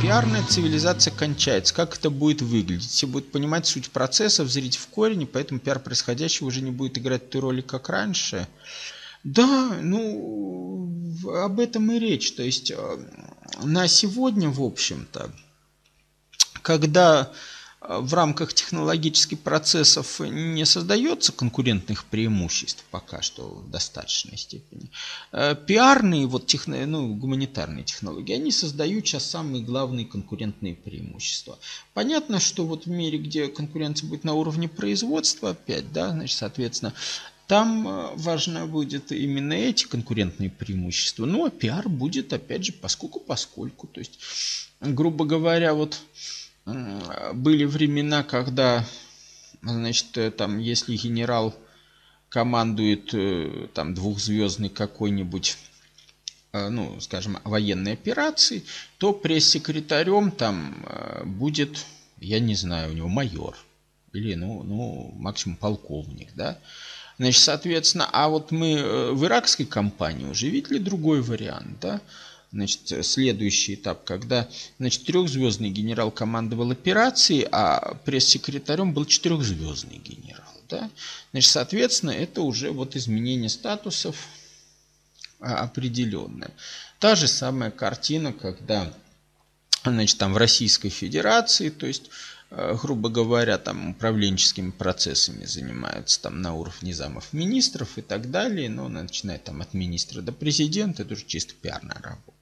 пиарная цивилизация кончается. Как это будет выглядеть? Все будут понимать суть процессов, зрить в корень, поэтому пиар происходящего уже не будет играть той роли, как раньше. Да, ну, об этом и речь. То есть э, на сегодня, в общем-то, когда в рамках технологических процессов не создается конкурентных преимуществ пока что в достаточной степени. Э, пиарные, вот техно, ну, гуманитарные технологии, они создают сейчас самые главные конкурентные преимущества. Понятно, что вот в мире, где конкуренция будет на уровне производства, опять, да, значит, соответственно, там э, важно будет именно эти конкурентные преимущества. Ну, а пиар будет, опять же, поскольку поскольку. То есть, грубо говоря, вот были времена, когда, значит, э, там, если генерал командует э, там двухзвездный какой-нибудь э, ну, скажем, военной операции, то пресс-секретарем там будет, я не знаю, у него майор или, ну, ну максимум полковник, да. Значит, соответственно, а вот мы в иракской компании уже видели другой вариант, да. Значит, следующий этап, когда значит, трехзвездный генерал командовал операцией, а пресс-секретарем был четырехзвездный генерал. Да? Значит, соответственно, это уже вот изменение статусов а, определенное. Та же самая картина, когда значит, там в Российской Федерации, то есть Э, грубо говоря, там управленческими процессами занимаются там на уровне замов министров и так далее, но начиная там от министра до президента, это уже чисто пиарная работа.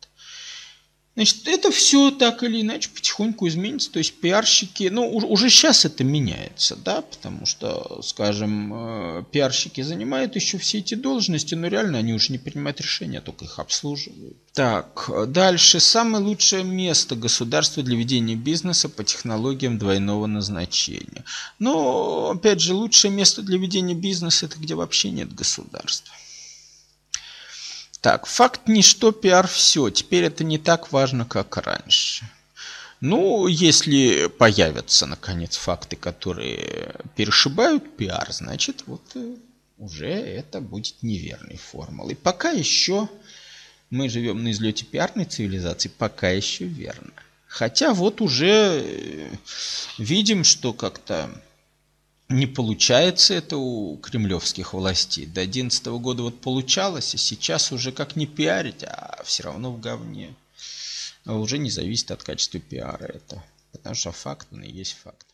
Значит, это все так или иначе потихоньку изменится. То есть пиарщики, ну, уже сейчас это меняется, да, потому что, скажем, э, пиарщики занимают еще все эти должности, но реально они уже не принимают решения, а только их обслуживают. Так, дальше. Самое лучшее место государства для ведения бизнеса по технологиям двойного назначения. Но, опять же, лучшее место для ведения бизнеса это где вообще нет государства. Так, факт ничто, пиар все. Теперь это не так важно, как раньше. Ну, если появятся, наконец, факты, которые перешибают пиар, значит, вот э, уже это будет неверной формулой. Пока еще мы живем на излете пиарной цивилизации, пока еще верно. Хотя вот уже э, видим, что как-то не получается это у кремлевских властей. До 2011 года вот получалось, а сейчас уже как не пиарить, а все равно в говне. А уже не зависит от качества пиара это. Потому что факт, он есть факт.